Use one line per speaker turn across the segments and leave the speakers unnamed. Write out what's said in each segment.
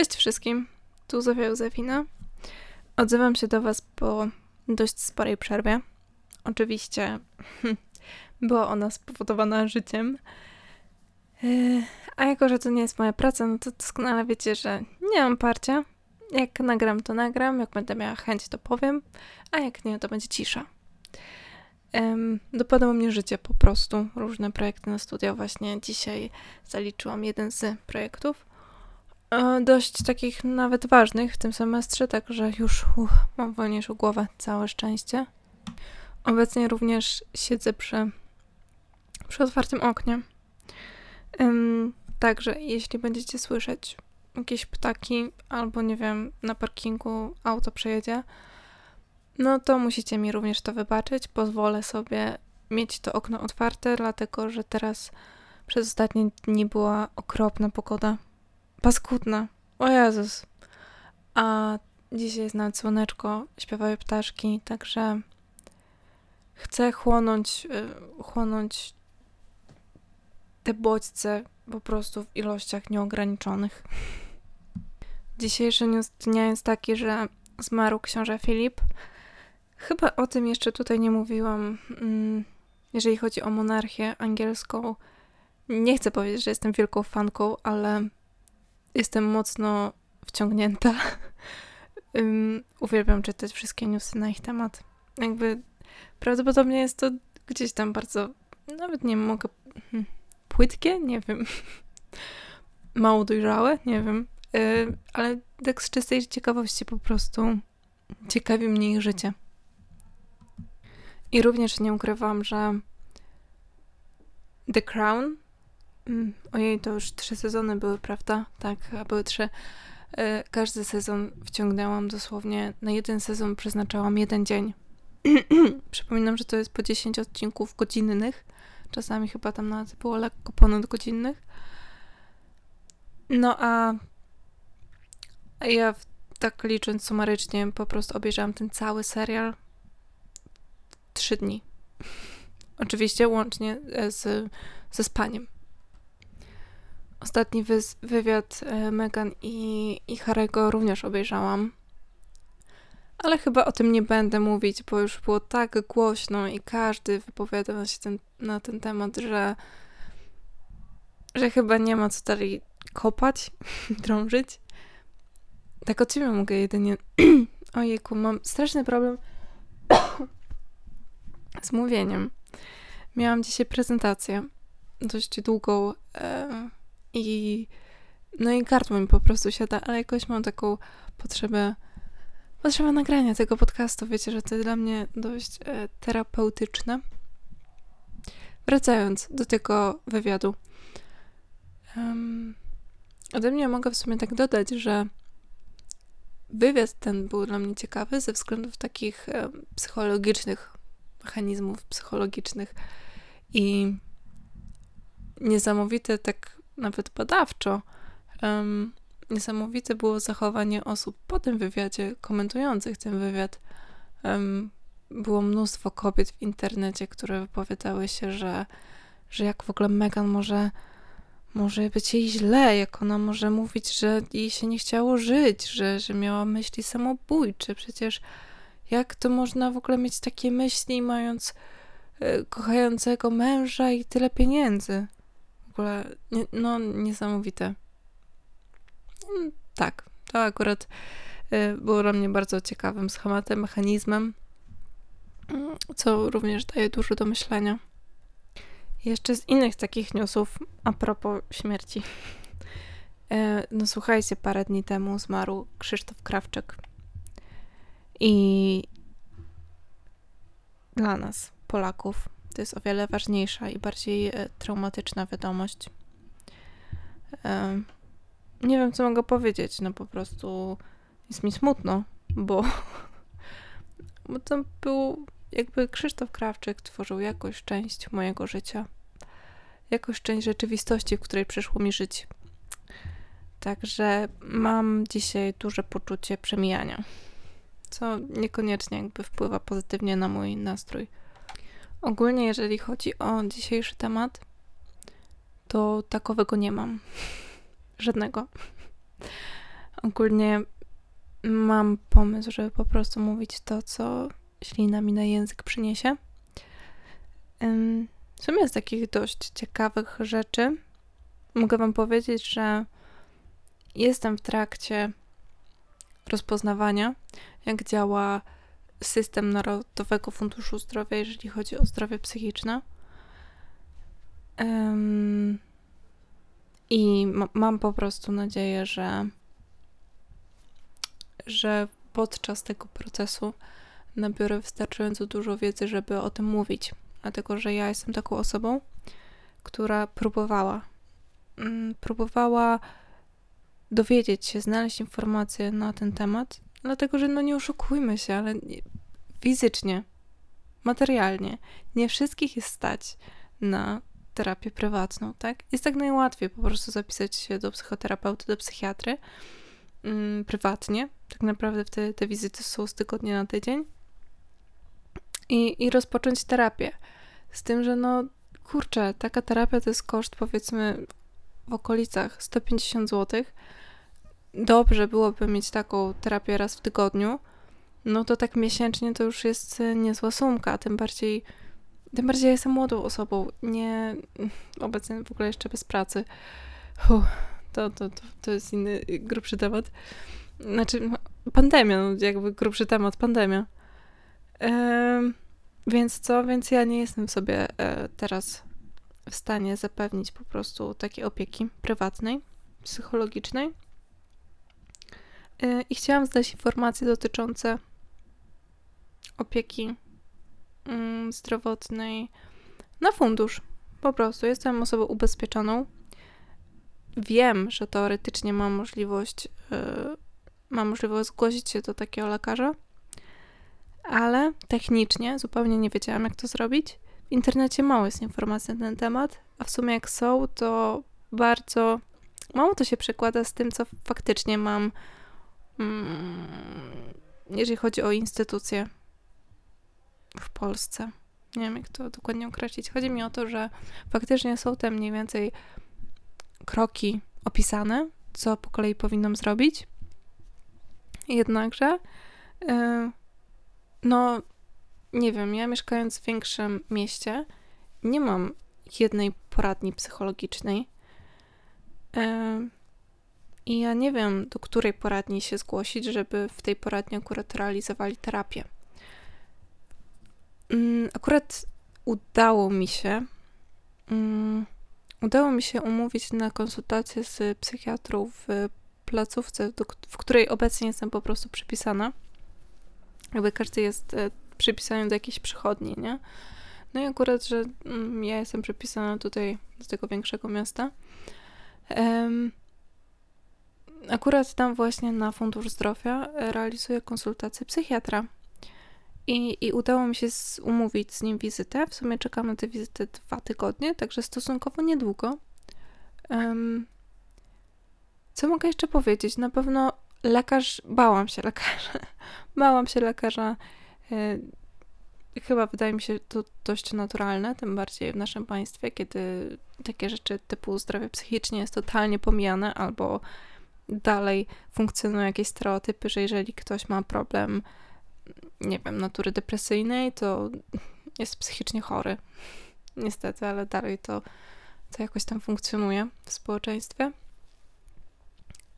Cześć wszystkim, tu Zofia Józefina. Odzywam się do Was po dość sporej przerwie. Oczywiście była ona spowodowana życiem. Yy, a jako, że to nie jest moja praca, no to doskonale wiecie, że nie mam parcia. Jak nagram, to nagram, jak będę miała chęć, to powiem, a jak nie, to będzie cisza. Um, dopadło mnie życie po prostu, różne projekty na studia. Właśnie dzisiaj zaliczyłam jeden z projektów. E, dość takich nawet ważnych w tym semestrze, także już uh, mam wolniejszą głowę, całe szczęście. Obecnie również siedzę przy, przy otwartym oknie. Także jeśli będziecie słyszeć jakieś ptaki albo nie wiem, na parkingu auto przejedzie, no to musicie mi również to wybaczyć. Pozwolę sobie mieć to okno otwarte, dlatego że teraz przez ostatnie dni była okropna pogoda. Paskudna. O Jezus. A dzisiaj jest nawet słoneczko, śpiewają ptaszki, także chcę chłonąć, y, chłonąć te bodźce po prostu w ilościach nieograniczonych. Dzisiejszy news dnia jest taki, że zmarł książę Filip. Chyba o tym jeszcze tutaj nie mówiłam. Mm, jeżeli chodzi o monarchię angielską, nie chcę powiedzieć, że jestem wielką fanką, ale jestem mocno wciągnięta. Um, uwielbiam czytać wszystkie newsy na ich temat. Jakby prawdopodobnie jest to gdzieś tam bardzo, nawet nie mogę, hmm, płytkie, nie wiem, mało dojrzałe, nie wiem, yy, ale tak z czystej ciekawości po prostu ciekawi mnie ich życie. I również nie ukrywam, że The Crown Mm, ojej, to już trzy sezony były, prawda? Tak, były trzy. E, każdy sezon wciągnęłam dosłownie, na jeden sezon przeznaczałam jeden dzień. Przypominam, że to jest po 10 odcinków godzinnych. Czasami chyba tam nawet było lekko ponad godzinnych. No a ja tak licząc sumarycznie po prostu obejrzałam ten cały serial trzy dni. Oczywiście łącznie z, ze spaniem. Ostatni wywiad e, Megan i, i Harego również obejrzałam. Ale chyba o tym nie będę mówić, bo już było tak głośno i każdy wypowiadał się ten, na ten temat, że, że chyba nie ma co dalej kopać, drążyć. Tak od ciebie mogę jedynie. Ojejku, mam straszny problem z mówieniem. Miałam dzisiaj prezentację, dość długą. E i no i gardło mi po prostu siada, ale jakoś mam taką potrzebę potrzeba nagrania tego podcastu. Wiecie, że to jest dla mnie dość e, terapeutyczne. Wracając do tego wywiadu. Um, ode mnie mogę w sumie tak dodać, że wywiad ten był dla mnie ciekawy ze względów takich e, psychologicznych, mechanizmów psychologicznych i niesamowite tak nawet badawczo. Um, niesamowite było zachowanie osób po tym wywiadzie, komentujących ten wywiad. Um, było mnóstwo kobiet w internecie, które wypowiadały się, że, że jak w ogóle Megan może, może być jej źle, jak ona może mówić, że jej się nie chciało żyć, że, że miała myśli samobójcze. Przecież jak to można w ogóle mieć takie myśli, mając y, kochającego męża i tyle pieniędzy? Ogóle nie, no niesamowite. Mm, tak, to akurat y, było dla mnie bardzo ciekawym schematem, mechanizmem, co również daje dużo do myślenia. Jeszcze z innych takich newsów a propos śmierci. E, no słuchajcie, parę dni temu zmarł Krzysztof Krawczyk. I dla nas, Polaków, to jest o wiele ważniejsza i bardziej e, traumatyczna wiadomość. Nie wiem, co mogę powiedzieć. No po prostu jest mi smutno, bo, bo to był jakby Krzysztof Krawczyk tworzył jakąś część mojego życia. Jakąś część rzeczywistości, w której przyszło mi żyć. Także mam dzisiaj duże poczucie przemijania, co niekoniecznie jakby wpływa pozytywnie na mój nastrój. Ogólnie, jeżeli chodzi o dzisiejszy temat, to takowego nie mam. Żadnego. Ogólnie mam pomysł, żeby po prostu mówić to, co ślina mi na język przyniesie. W sumie z takich dość ciekawych rzeczy mogę Wam powiedzieć, że jestem w trakcie rozpoznawania, jak działa system Narodowego Funduszu Zdrowia, jeżeli chodzi o zdrowie psychiczne. Um, I ma, mam po prostu nadzieję, że, że podczas tego procesu nabiorę wystarczająco dużo wiedzy, żeby o tym mówić. Dlatego, że ja jestem taką osobą, która próbowała. Mm, próbowała dowiedzieć się, znaleźć informacje na ten temat, dlatego że no nie oszukujmy się, ale fizycznie, materialnie nie wszystkich jest stać na terapię prywatną, tak? Jest tak najłatwiej po prostu zapisać się do psychoterapeuty, do psychiatry mm, prywatnie. Tak naprawdę te, te wizyty są z tygodnia na tydzień. I, I rozpocząć terapię. Z tym, że no kurczę, taka terapia to jest koszt powiedzmy w okolicach 150 zł. Dobrze byłoby mieć taką terapię raz w tygodniu, no to tak miesięcznie to już jest e, niezła sumka, tym bardziej tym bardziej jestem młodą osobą, nie obecnie w ogóle jeszcze bez pracy. Uff, to, to, to, to jest inny, grubszy temat. Znaczy, pandemia, no jakby grubszy temat, pandemia. Ehm, więc co? Więc ja nie jestem sobie e, teraz w stanie zapewnić po prostu takiej opieki prywatnej, psychologicznej. E, I chciałam zdać informacje dotyczące opieki mm, zdrowotnej na fundusz. Po prostu jestem osobą ubezpieczoną. Wiem, że teoretycznie mam możliwość, yy, mam możliwość zgłosić się do takiego lekarza, ale technicznie zupełnie nie wiedziałam, jak to zrobić. W internecie mało jest informacji na ten temat, a w sumie jak są, to bardzo mało to się przekłada z tym, co faktycznie mam, jeżeli chodzi o instytucje w Polsce. Nie wiem, jak to dokładnie określić. Chodzi mi o to, że faktycznie są te mniej więcej kroki opisane, co po kolei powinnam zrobić. Jednakże, yy, no, nie wiem, ja mieszkając w większym mieście, nie mam jednej poradni psychologicznej. I ja nie wiem, do której poradni się zgłosić, żeby w tej poradni akurat realizowali terapię. Mm, akurat udało mi się. Mm, udało mi się umówić na konsultację z psychiatrą w placówce, w której obecnie jestem po prostu przypisana. Jakby każdy jest e, przypisany do jakiejś przychodni, nie? No i akurat, że mm, ja jestem przypisana tutaj do tego większego miasta. Akurat tam właśnie na Fundusz Zdrowia realizuję konsultację psychiatra. I, I udało mi się z, umówić z nim wizytę. W sumie czekam na tę wizytę dwa tygodnie, także stosunkowo niedługo. Um, co mogę jeszcze powiedzieć? Na pewno lekarz, bałam się lekarza. bałam się lekarza. E, chyba wydaje mi się to dość naturalne, tym bardziej w naszym państwie, kiedy takie rzeczy typu zdrowie psychiczne jest totalnie pomijane, albo dalej funkcjonują jakieś stereotypy, że jeżeli ktoś ma problem nie wiem, natury depresyjnej, to jest psychicznie chory. Niestety, ale dalej to, to jakoś tam funkcjonuje w społeczeństwie.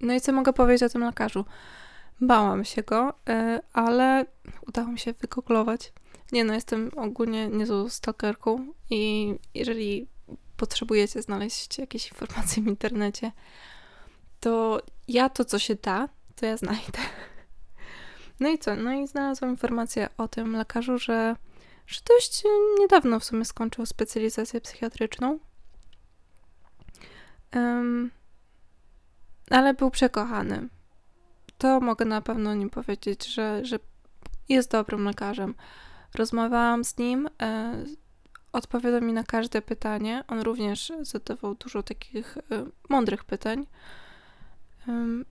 No i co mogę powiedzieć o tym lekarzu? Bałam się go, y, ale udało mi się wygoglować. Nie no, jestem ogólnie niezłą stalkerką i jeżeli potrzebujecie znaleźć jakieś informacje w internecie, to ja to, co się da, to ja znajdę. No i co? No i znalazłam informację o tym lekarzu, że, że dość niedawno w sumie skończył specjalizację psychiatryczną. Um, ale był przekochany. To mogę na pewno nim powiedzieć, że, że jest dobrym lekarzem. Rozmawiałam z nim, e, odpowiadał mi na każde pytanie. On również zadawał dużo takich e, mądrych pytań.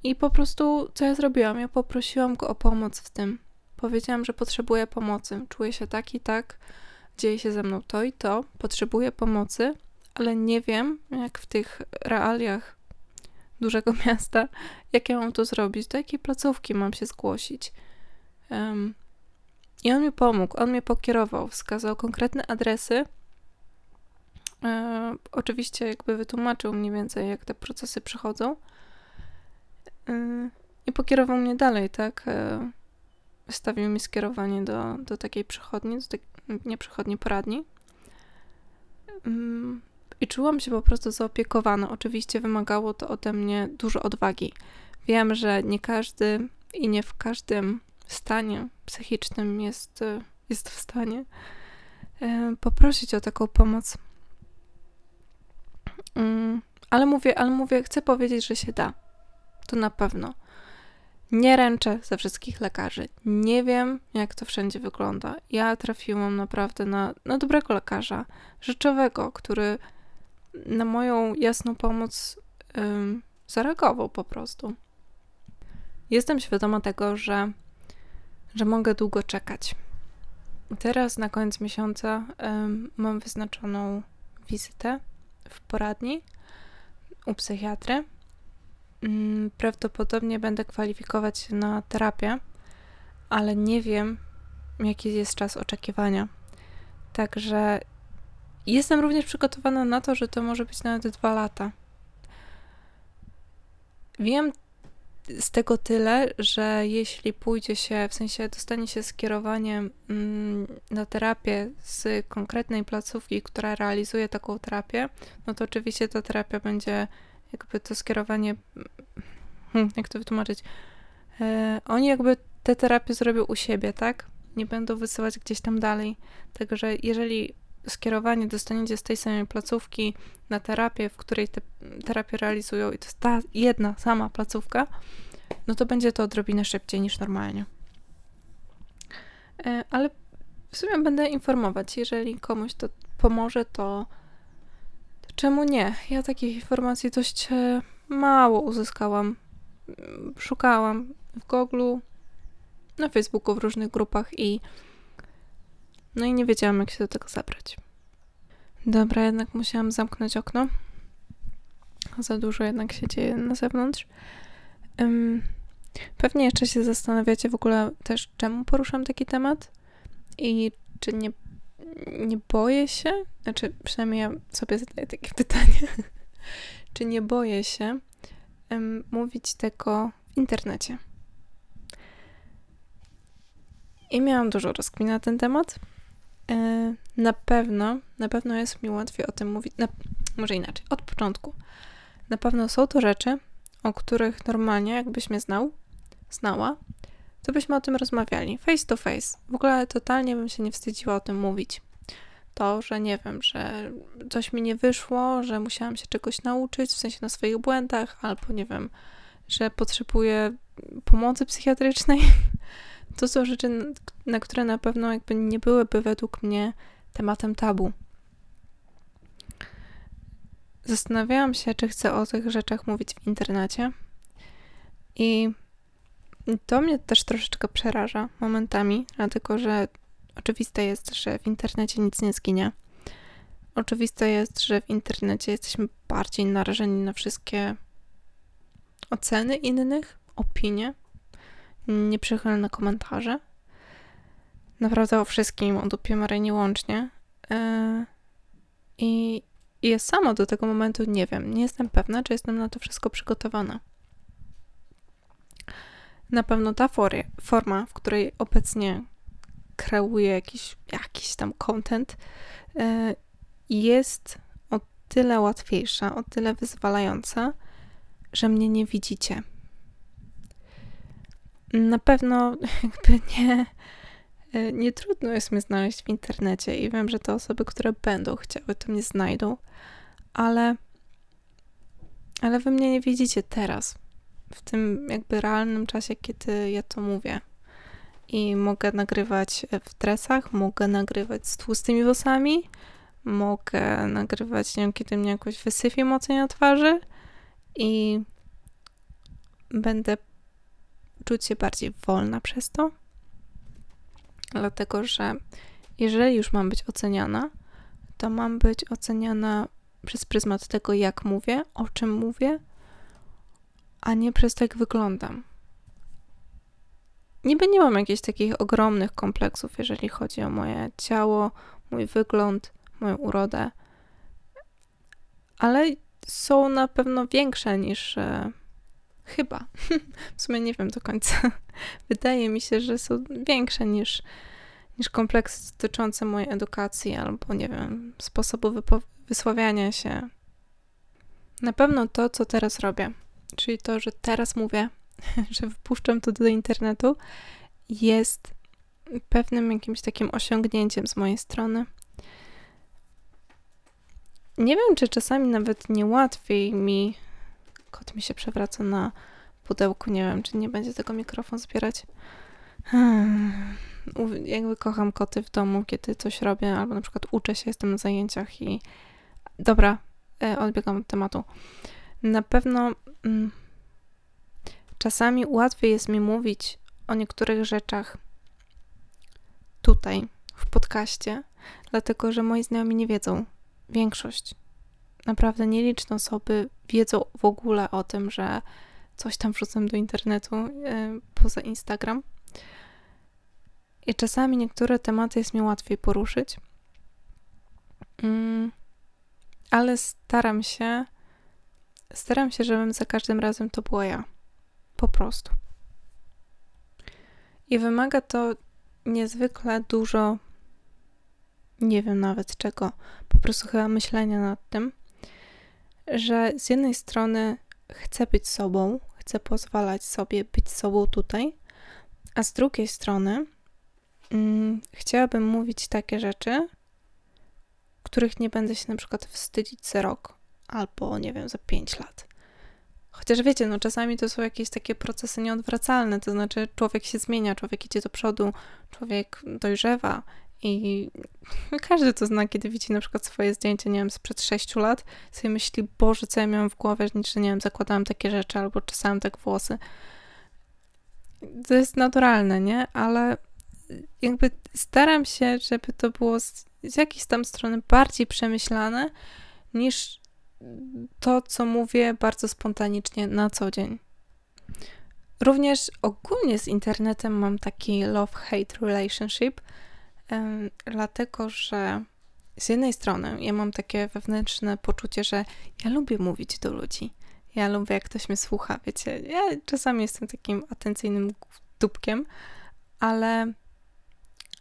I po prostu, co ja zrobiłam? Ja poprosiłam go o pomoc w tym. Powiedziałam, że potrzebuję pomocy. Czuję się tak i tak, dzieje się ze mną to i to, potrzebuję pomocy, ale nie wiem, jak w tych realiach dużego miasta, jak ja mam to zrobić, do jakiej placówki mam się zgłosić. Um, I on mi pomógł, on mnie pokierował, wskazał konkretne adresy. E, oczywiście jakby wytłumaczył mniej więcej, jak te procesy przechodzą. E, I pokierował mnie dalej, tak? E, wystawił mi skierowanie do, do takiej przychodni, do tak, nie przychodni, poradni. Um, I czułam się po prostu zaopiekowana. Oczywiście wymagało to ode mnie dużo odwagi. Wiem, że nie każdy i nie w każdym stanie psychicznym jest, e, jest w stanie e, poprosić o taką pomoc. Um, ale mówię, ale mówię, chcę powiedzieć, że się da. To na pewno. Nie ręczę ze wszystkich lekarzy. Nie wiem, jak to wszędzie wygląda. Ja trafiłam naprawdę na, na dobrego lekarza, rzeczowego, który na moją jasną pomoc ym, zareagował po prostu. Jestem świadoma tego, że, że mogę długo czekać. Teraz na koniec miesiąca ym, mam wyznaczoną wizytę w poradni u psychiatry prawdopodobnie będę kwalifikować się na terapię, ale nie wiem, jaki jest czas oczekiwania. Także jestem również przygotowana na to, że to może być nawet dwa lata. Wiem z tego tyle, że jeśli pójdzie się, w sensie dostanie się skierowanie mm, na terapię z konkretnej placówki, która realizuje taką terapię, no to oczywiście ta terapia będzie jakby to skierowanie, hmm, jak to wytłumaczyć, e, oni jakby te terapie zrobią u siebie, tak? Nie będą wysyłać gdzieś tam dalej. Także jeżeli skierowanie dostaniecie z tej samej placówki na terapię, w której te terapie realizują i to jest ta jedna sama placówka, no to będzie to odrobinę szybciej niż normalnie. E, ale w sumie będę informować, jeżeli komuś to pomoże, to Czemu nie? Ja takich informacji dość e, mało uzyskałam. Szukałam w Google, na Facebooku, w różnych grupach i no i nie wiedziałam, jak się do tego zabrać. Dobra, jednak musiałam zamknąć okno. Za dużo jednak się dzieje na zewnątrz. Um, pewnie jeszcze się zastanawiacie w ogóle też, czemu poruszam taki temat i czy nie nie boję się, znaczy przynajmniej ja sobie zadaję takie pytanie, czy nie boję się um, mówić tego w internecie. I miałam dużo rozkmin na ten temat. E, na pewno, na pewno jest mi łatwiej o tym mówić, na, może inaczej, od początku. Na pewno są to rzeczy, o których normalnie, jakbyś mnie znał, znała, to byśmy o tym rozmawiali face to face. W ogóle totalnie bym się nie wstydziła o tym mówić. To, że nie wiem, że coś mi nie wyszło, że musiałam się czegoś nauczyć, w sensie na swoich błędach, albo nie wiem, że potrzebuję pomocy psychiatrycznej. To są rzeczy, na które na pewno jakby nie byłyby według mnie tematem tabu. Zastanawiałam się, czy chcę o tych rzeczach mówić w internecie. I to mnie też troszeczkę przeraża momentami, dlatego że oczywiste jest, że w internecie nic nie zginie. Oczywiste jest, że w internecie jesteśmy bardziej narażeni na wszystkie oceny innych, opinie, nieprzychylne komentarze. Naprawdę o wszystkim, o dupie Maryni łącznie. Yy, I ja sama do tego momentu nie wiem, nie jestem pewna, czy jestem na to wszystko przygotowana. Na pewno ta forma, w której obecnie kreuję jakiś, jakiś tam content, e, jest o tyle łatwiejsza, o tyle wyzwalająca, że mnie nie widzicie. Na pewno jakby nie, e, nie trudno jest mnie znaleźć w internecie i wiem, że te osoby, które będą chciały, to mnie znajdą, ale, ale wy mnie nie widzicie teraz w tym jakby realnym czasie, kiedy ja to mówię. I mogę nagrywać w dresach, mogę nagrywać z tłustymi włosami, mogę nagrywać, nie wiem, kiedy mnie jakoś wysypie mocniej na twarzy i będę czuć się bardziej wolna przez to. Dlatego, że jeżeli już mam być oceniana, to mam być oceniana przez pryzmat tego, jak mówię, o czym mówię, a nie przez to, jak wyglądam. Niby nie mam jakichś takich ogromnych kompleksów, jeżeli chodzi o moje ciało, mój wygląd, moją urodę, ale są na pewno większe niż e, chyba. w sumie nie wiem do końca. Wydaje mi się, że są większe niż, niż kompleksy dotyczące mojej edukacji albo nie wiem, sposobu wysławiania się. Na pewno to, co teraz robię, czyli to, że teraz mówię, że wypuszczam to do internetu, jest pewnym jakimś takim osiągnięciem z mojej strony. Nie wiem, czy czasami nawet nie łatwiej mi. Kot mi się przewraca na pudełku. Nie wiem, czy nie będzie tego mikrofon zbierać. Jakby kocham koty w domu, kiedy coś robię, albo na przykład uczę się, jestem na zajęciach i. Dobra, e, odbiegam od tematu. Na pewno mm, czasami łatwiej jest mi mówić o niektórych rzeczach tutaj, w podcaście, dlatego że moi znajomi nie wiedzą, większość, naprawdę nieliczne osoby wiedzą w ogóle o tym, że coś tam wrzucam do internetu yy, poza Instagram. I czasami niektóre tematy jest mi łatwiej poruszyć. Yy, ale staram się, staram się, żebym za każdym razem to była ja. Po prostu. I wymaga to niezwykle dużo nie wiem nawet czego, po prostu chyba myślenia nad tym, że z jednej strony chcę być sobą, chcę pozwalać sobie być sobą tutaj, a z drugiej strony mm, chciałabym mówić takie rzeczy, których nie będę się na przykład wstydzić za rok albo nie wiem, za pięć lat. Chociaż wiecie, no czasami to są jakieś takie procesy nieodwracalne, to znaczy człowiek się zmienia, człowiek idzie do przodu, człowiek dojrzewa i każdy to zna, kiedy widzi na przykład swoje zdjęcie, nie wiem, sprzed 6 lat, sobie myśli, Boże, co ja miałam w głowie, że nie wiem, zakładałam takie rzeczy albo czesałam tak włosy. To jest naturalne, nie? Ale jakby staram się, żeby to było z, z jakiejś tam strony bardziej przemyślane niż to, co mówię bardzo spontanicznie na co dzień. Również ogólnie z internetem mam taki love-hate relationship, dlatego że z jednej strony ja mam takie wewnętrzne poczucie, że ja lubię mówić do ludzi. Ja lubię, jak ktoś mnie słucha, wiecie. Ja czasami jestem takim atencyjnym dupkiem, ale,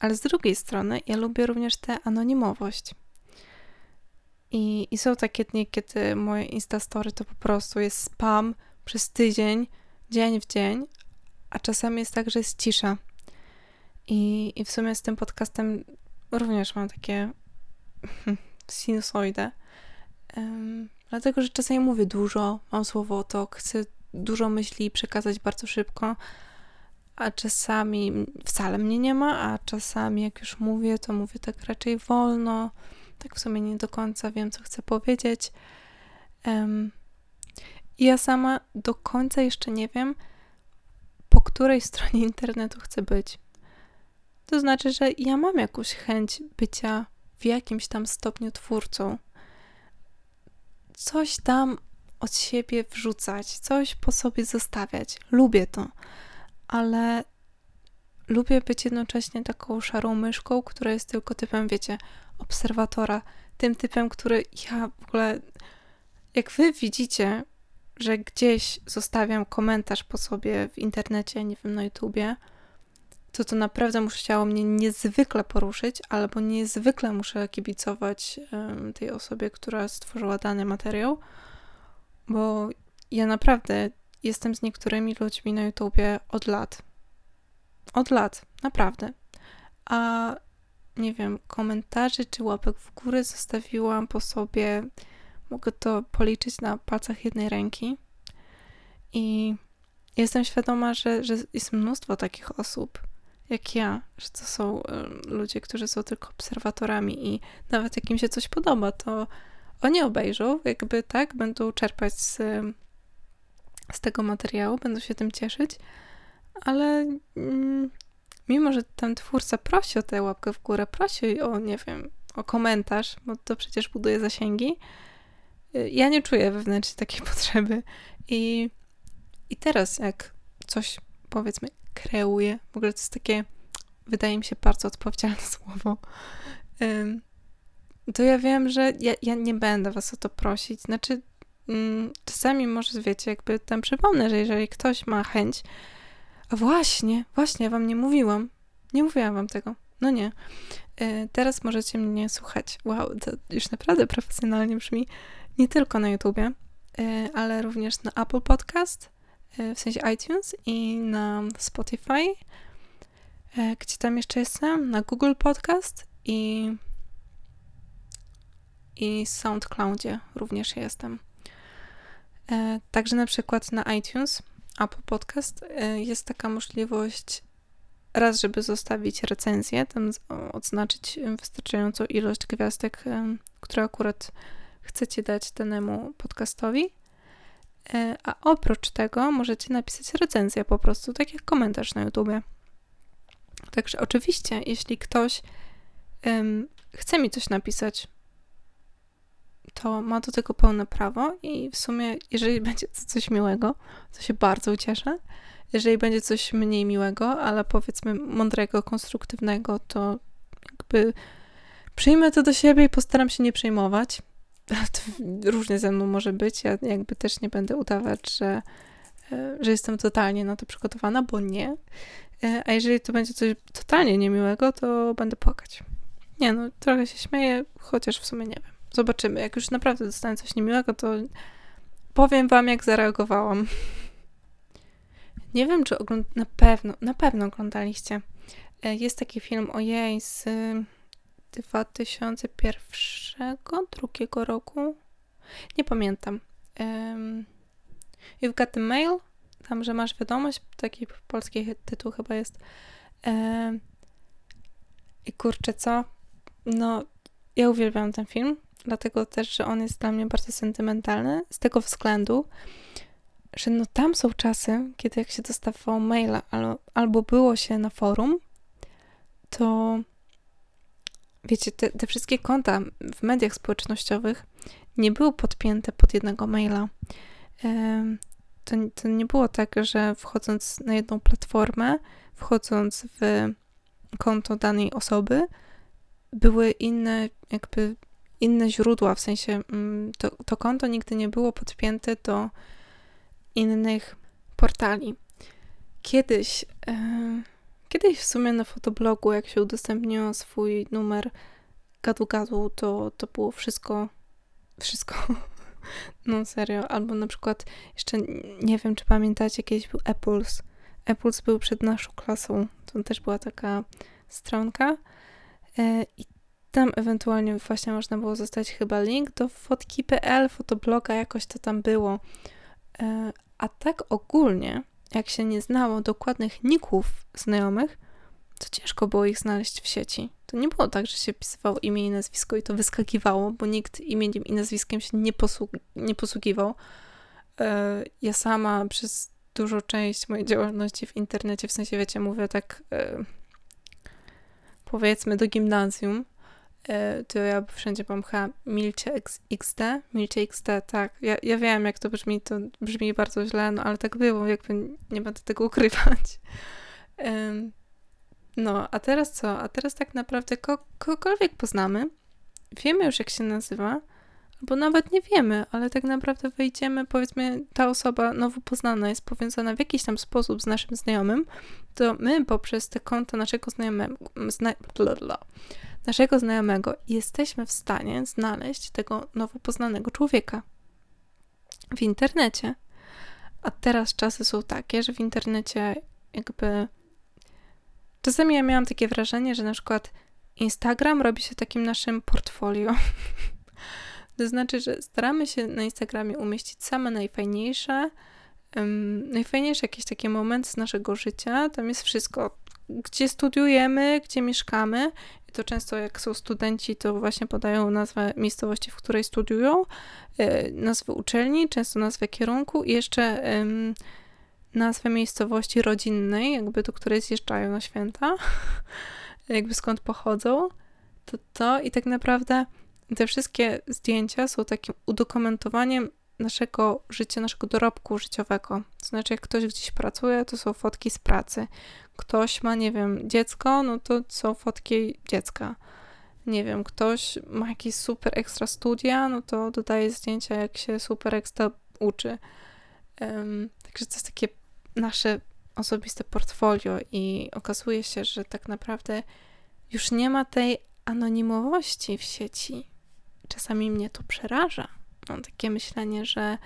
ale z drugiej strony ja lubię również tę anonimowość. I, I są takie dni, kiedy moje Instastory to po prostu jest spam przez tydzień, dzień w dzień, a czasami jest tak, że jest cisza. I, I w sumie z tym podcastem również mam takie sinusoidę. Um, dlatego, że czasami mówię dużo, mam słowo to, chcę dużo myśli przekazać bardzo szybko, a czasami wcale mnie nie ma, a czasami jak już mówię, to mówię tak raczej wolno, tak w sumie nie do końca wiem, co chcę powiedzieć. Um, ja sama do końca jeszcze nie wiem, po której stronie internetu chcę być. To znaczy, że ja mam jakąś chęć bycia w jakimś tam stopniu twórcą. Coś tam od siebie wrzucać, coś po sobie zostawiać. Lubię to, ale lubię być jednocześnie taką szarą myszką, która jest tylko typem, wiecie, obserwatora. Tym typem, który ja w ogóle. Jak wy widzicie, że gdzieś zostawiam komentarz po sobie w internecie, nie wiem, na YouTubie, to to naprawdę musiało mnie niezwykle poruszyć, albo niezwykle muszę kibicować um, tej osobie, która stworzyła dany materiał, bo ja naprawdę jestem z niektórymi ludźmi na YouTubie od lat. Od lat, naprawdę. A nie wiem, komentarzy czy łapek w górę zostawiłam po sobie, mogę to policzyć na palcach jednej ręki. I jestem świadoma, że, że jest mnóstwo takich osób, jak ja, że to są ludzie, którzy są tylko obserwatorami i nawet jak im się coś podoba, to oni obejrzą, jakby tak, będą czerpać z, z tego materiału, będą się tym cieszyć, ale mm, mimo, że ten twórca prosi o tę łapkę w górę, prosi o, nie wiem, o komentarz, bo to przecież buduje zasięgi, y, ja nie czuję wewnętrznie takiej potrzeby i I teraz, jak coś powiedzmy kreuję, w ogóle to jest takie, wydaje mi się, bardzo odpowiedzialne słowo, to ja wiem, że ja, ja nie będę was o to prosić. Znaczy, mm, czasami może, wiecie, jakby tam przypomnę, że jeżeli ktoś ma chęć, a właśnie, właśnie, wam nie mówiłam, nie mówiłam wam tego, no nie. E, teraz możecie mnie słuchać. Wow, to już naprawdę profesjonalnie brzmi. Nie tylko na YouTubie, e, ale również na Apple Podcast, e, w sensie iTunes i na Spotify. Gdzie tam jeszcze jestem? Na Google Podcast i i SoundCloudzie również jestem. Także na przykład na iTunes, Apple Podcast jest taka możliwość raz, żeby zostawić recenzję, tam odznaczyć wystarczającą ilość gwiazdek, które akurat chcecie dać danemu podcastowi. E, a oprócz tego możecie napisać recenzję po prostu, tak jak komentarz na YouTubie. Także oczywiście, jeśli ktoś um, chce mi coś napisać, to ma do tego pełne prawo i w sumie, jeżeli będzie coś miłego, to się bardzo ucieszę. Jeżeli będzie coś mniej miłego, ale powiedzmy mądrego, konstruktywnego, to jakby przyjmę to do siebie i postaram się nie przejmować. Różnie ze mną może być. Ja jakby też nie będę udawać, że, e, że jestem totalnie na to przygotowana, bo nie. E, a jeżeli to będzie coś totalnie niemiłego, to będę płakać. Nie no, trochę się śmieję, chociaż w sumie nie wiem. Zobaczymy. Jak już naprawdę dostanę coś niemiłego, to powiem wam, jak zareagowałam. Nie wiem, czy ogląd... na pewno, na pewno oglądaliście. E, jest taki film o jej z 2001, drugiego roku. Nie pamiętam. You've got the mail, tam, że masz wiadomość, taki polski tytuł chyba jest. I kurczę, co? No, ja uwielbiam ten film, dlatego też, że on jest dla mnie bardzo sentymentalny, z tego względu, że no tam są czasy, kiedy jak się dostawało maila albo, albo było się na forum, to wiecie, te, te wszystkie konta w mediach społecznościowych nie były podpięte pod jednego maila. To, to nie było tak, że wchodząc na jedną platformę, wchodząc w konto danej osoby, były inne, jakby inne źródła, w sensie mm, to, to konto nigdy nie było podpięte do innych portali. Kiedyś, e, kiedyś w sumie na fotoblogu, jak się udostępniło swój numer gadu-gadu, to, to było wszystko, wszystko, no serio. Albo na przykład, jeszcze nie wiem, czy pamiętacie, kiedyś był Apples. Apples był przed naszą klasą. To też była taka stronka e, i tam ewentualnie właśnie można było zostać chyba link do fotki.pl, fotobloga, jakoś to tam było. E, a tak ogólnie, jak się nie znało dokładnych ników znajomych, to ciężko było ich znaleźć w sieci. To nie było tak, że się pisywało imię i nazwisko i to wyskakiwało, bo nikt imieniem i nazwiskiem się nie, posług nie posługiwał. E, ja sama przez dużą część mojej działalności w internecie, w sensie wiecie, mówię tak e, powiedzmy do gimnazjum, to ja wszędzie mam chyba Milcie XD, Milcie XD, tak. Ja, ja wiem, jak to brzmi, to brzmi bardzo źle, no ale tak było, jakby nie będę tego ukrywać. No, a teraz co? A teraz tak naprawdę ko kogokolwiek poznamy, wiemy już, jak się nazywa, albo nawet nie wiemy, ale tak naprawdę wejdziemy, powiedzmy, ta osoba nowo poznana jest powiązana w jakiś tam sposób z naszym znajomym, to my poprzez te konta naszego znajomego, zna naszego znajomego jesteśmy w stanie znaleźć tego nowo poznanego człowieka w internecie. A teraz czasy są takie, że w internecie jakby. Czasami ja miałam takie wrażenie, że na przykład Instagram robi się takim naszym portfolio. to znaczy, że staramy się na Instagramie umieścić same najfajniejsze, um, najfajniejsze jakieś takie momenty z naszego życia. Tam jest wszystko gdzie studiujemy, gdzie mieszkamy. To często jak są studenci, to właśnie podają nazwę miejscowości, w której studiują, e, nazwę uczelni, często nazwę kierunku i jeszcze nazwę miejscowości rodzinnej, jakby do której zjeżdżają na święta, jakby skąd pochodzą. To to i tak naprawdę te wszystkie zdjęcia są takim udokumentowaniem naszego życia, naszego dorobku życiowego. To znaczy, jak ktoś gdzieś pracuje, to są fotki z pracy. Ktoś ma, nie wiem, dziecko, no to są fotki dziecka. Nie wiem, ktoś ma jakieś super ekstra studia, no to dodaje zdjęcia, jak się super ekstra uczy. Um, także to jest takie nasze osobiste portfolio i okazuje się, że tak naprawdę już nie ma tej anonimowości w sieci. Czasami mnie to przeraża. Mam takie myślenie, że,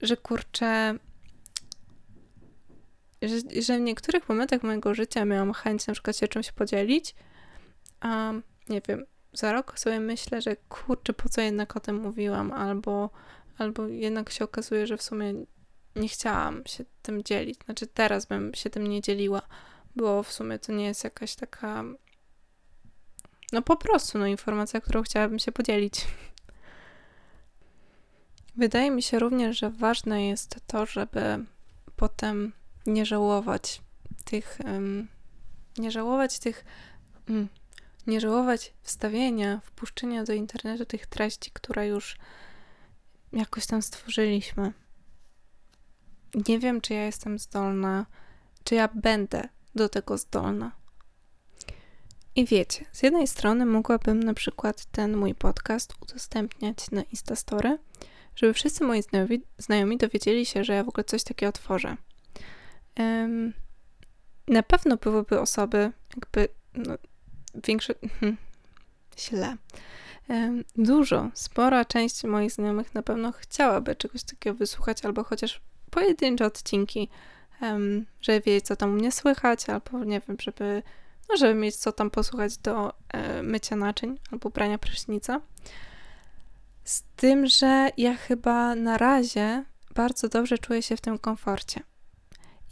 że kurczę, że, że w niektórych momentach mojego życia miałam chęć na przykład się czymś podzielić, a nie wiem, za rok sobie myślę, że kurczę, po co jednak o tym mówiłam, albo, albo jednak się okazuje, że w sumie nie chciałam się tym dzielić. Znaczy teraz bym się tym nie dzieliła, bo w sumie to nie jest jakaś taka no po prostu, no informacja, którą chciałabym się podzielić. Wydaje mi się również, że ważne jest to, żeby potem nie żałować tych, nie żałować tych, um, nie żałować wstawienia, wpuszczenia do internetu tych treści, które już jakoś tam stworzyliśmy. Nie wiem, czy ja jestem zdolna, czy ja będę do tego zdolna. I wiecie, z jednej strony mogłabym na przykład ten mój podcast udostępniać na Instastory, żeby wszyscy moi znajomi, znajomi dowiedzieli się, że ja w ogóle coś takiego tworzę. Na pewno byłyby osoby, jakby no, większe. Hmm, źle. Dużo, spora część moich znajomych na pewno chciałaby czegoś takiego wysłuchać, albo chociaż pojedyncze odcinki, żeby wiedzieć, co tam u mnie słychać, albo nie wiem, żeby no, żeby mieć co tam posłuchać do e, mycia naczyń albo brania prysznica. Z tym, że ja chyba na razie bardzo dobrze czuję się w tym komforcie.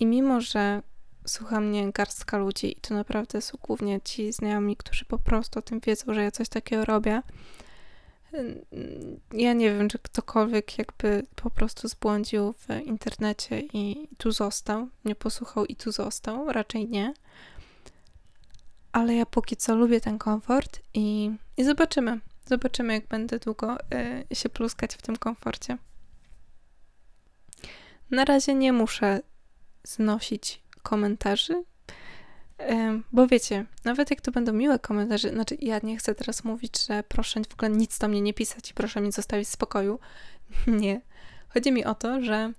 I mimo, że słucha mnie garstka ludzi, i to naprawdę są głównie ci znajomi, którzy po prostu o tym wiedzą, że ja coś takiego robię, ja nie wiem, czy ktokolwiek jakby po prostu zbłądził w internecie i tu został, nie posłuchał i tu został, raczej nie ale ja póki co lubię ten komfort i, i zobaczymy. Zobaczymy, jak będę długo y, się pluskać w tym komforcie. Na razie nie muszę znosić komentarzy, bo wiecie, nawet jak to będą miłe komentarze, znaczy ja nie chcę teraz mówić, że proszę w ogóle nic do mnie nie pisać i proszę mnie zostawić w spokoju. nie. Chodzi mi o to, że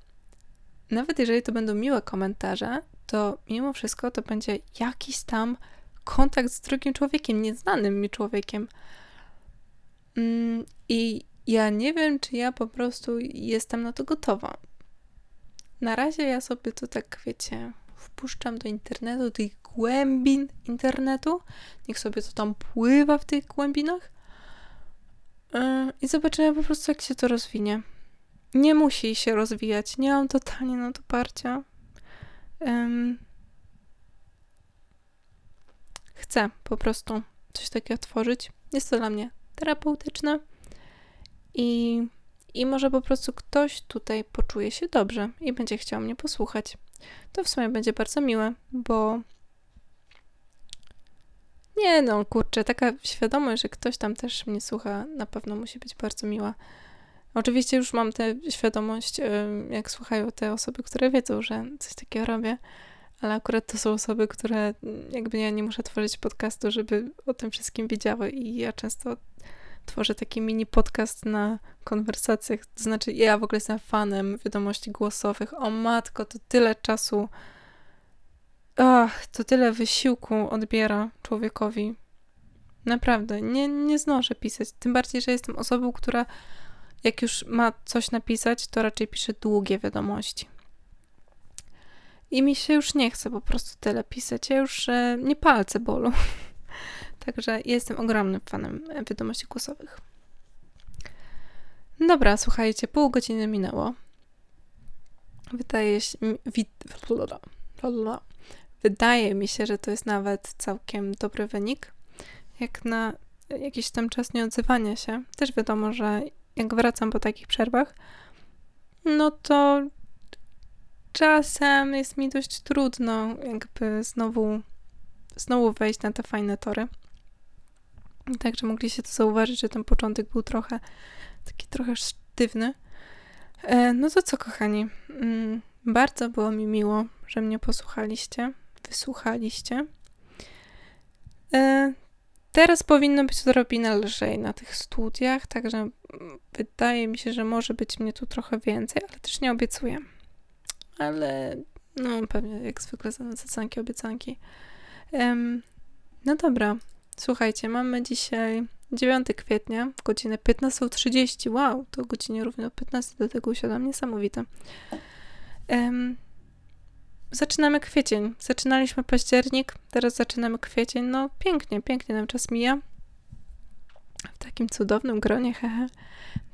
nawet jeżeli to będą miłe komentarze, to mimo wszystko to będzie jakiś tam kontakt z drugim człowiekiem, nieznanym mi człowiekiem. Mm, I ja nie wiem, czy ja po prostu jestem na to gotowa. Na razie ja sobie to tak, wiecie, wpuszczam do internetu, tych głębin internetu. Niech sobie to tam pływa w tych głębinach. Yy, I zobaczymy po prostu, jak się to rozwinie. Nie musi się rozwijać. Nie mam totalnie na to parcia. Um, chcę po prostu coś takiego tworzyć. Jest to dla mnie terapeutyczne i, i może po prostu ktoś tutaj poczuje się dobrze i będzie chciał mnie posłuchać. To w sumie będzie bardzo miłe, bo nie no, kurczę, taka świadomość, że ktoś tam też mnie słucha, na pewno musi być bardzo miła. Oczywiście już mam tę świadomość, jak słuchają te osoby, które wiedzą, że coś takiego robię, ale akurat to są osoby, które jakby ja nie muszę tworzyć podcastu, żeby o tym wszystkim wiedziały i ja często tworzę taki mini podcast na konwersacjach, to znaczy ja w ogóle jestem fanem wiadomości głosowych. O matko, to tyle czasu, ach, to tyle wysiłku odbiera człowiekowi. Naprawdę, nie, nie znoszę pisać. Tym bardziej, że jestem osobą, która jak już ma coś napisać, to raczej pisze długie wiadomości. I mi się już nie chce po prostu tyle pisać. Ja już e, nie palce bolą. Także jestem ogromnym fanem wiadomości głosowych. Dobra, słuchajcie, pół godziny minęło. Wydaje się, wydaje mi się, że to jest nawet całkiem dobry wynik. Jak na jakiś tam czas nieodzywania się, też wiadomo, że jak wracam po takich przerwach, no to czasem jest mi dość trudno jakby znowu, znowu wejść na te fajne tory. Także mogliście to zauważyć, że ten początek był trochę taki trochę sztywny. E, no to co, kochani? Mm, bardzo było mi miło, że mnie posłuchaliście, wysłuchaliście. E, teraz powinno być odrobinę lżej na tych studiach, także mm, wydaje mi się, że może być mnie tu trochę więcej, ale też nie obiecuję. Ale no pewnie jak zwykle zacanki, obiecanki. Um, no dobra, słuchajcie, mamy dzisiaj 9 kwietnia, godzinę 15.30. Wow, to godzinie równo 15 do tego usiadłam, niesamowite. Um, zaczynamy kwiecień. Zaczynaliśmy październik, teraz zaczynamy kwiecień. No pięknie, pięknie nam czas mija. W takim cudownym gronie, hehe.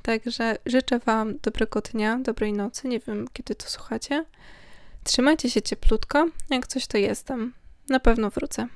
Także życzę Wam dobrego dnia, dobrej nocy. Nie wiem, kiedy to słuchacie. Trzymajcie się cieplutko. Jak coś, to jestem. Na pewno wrócę.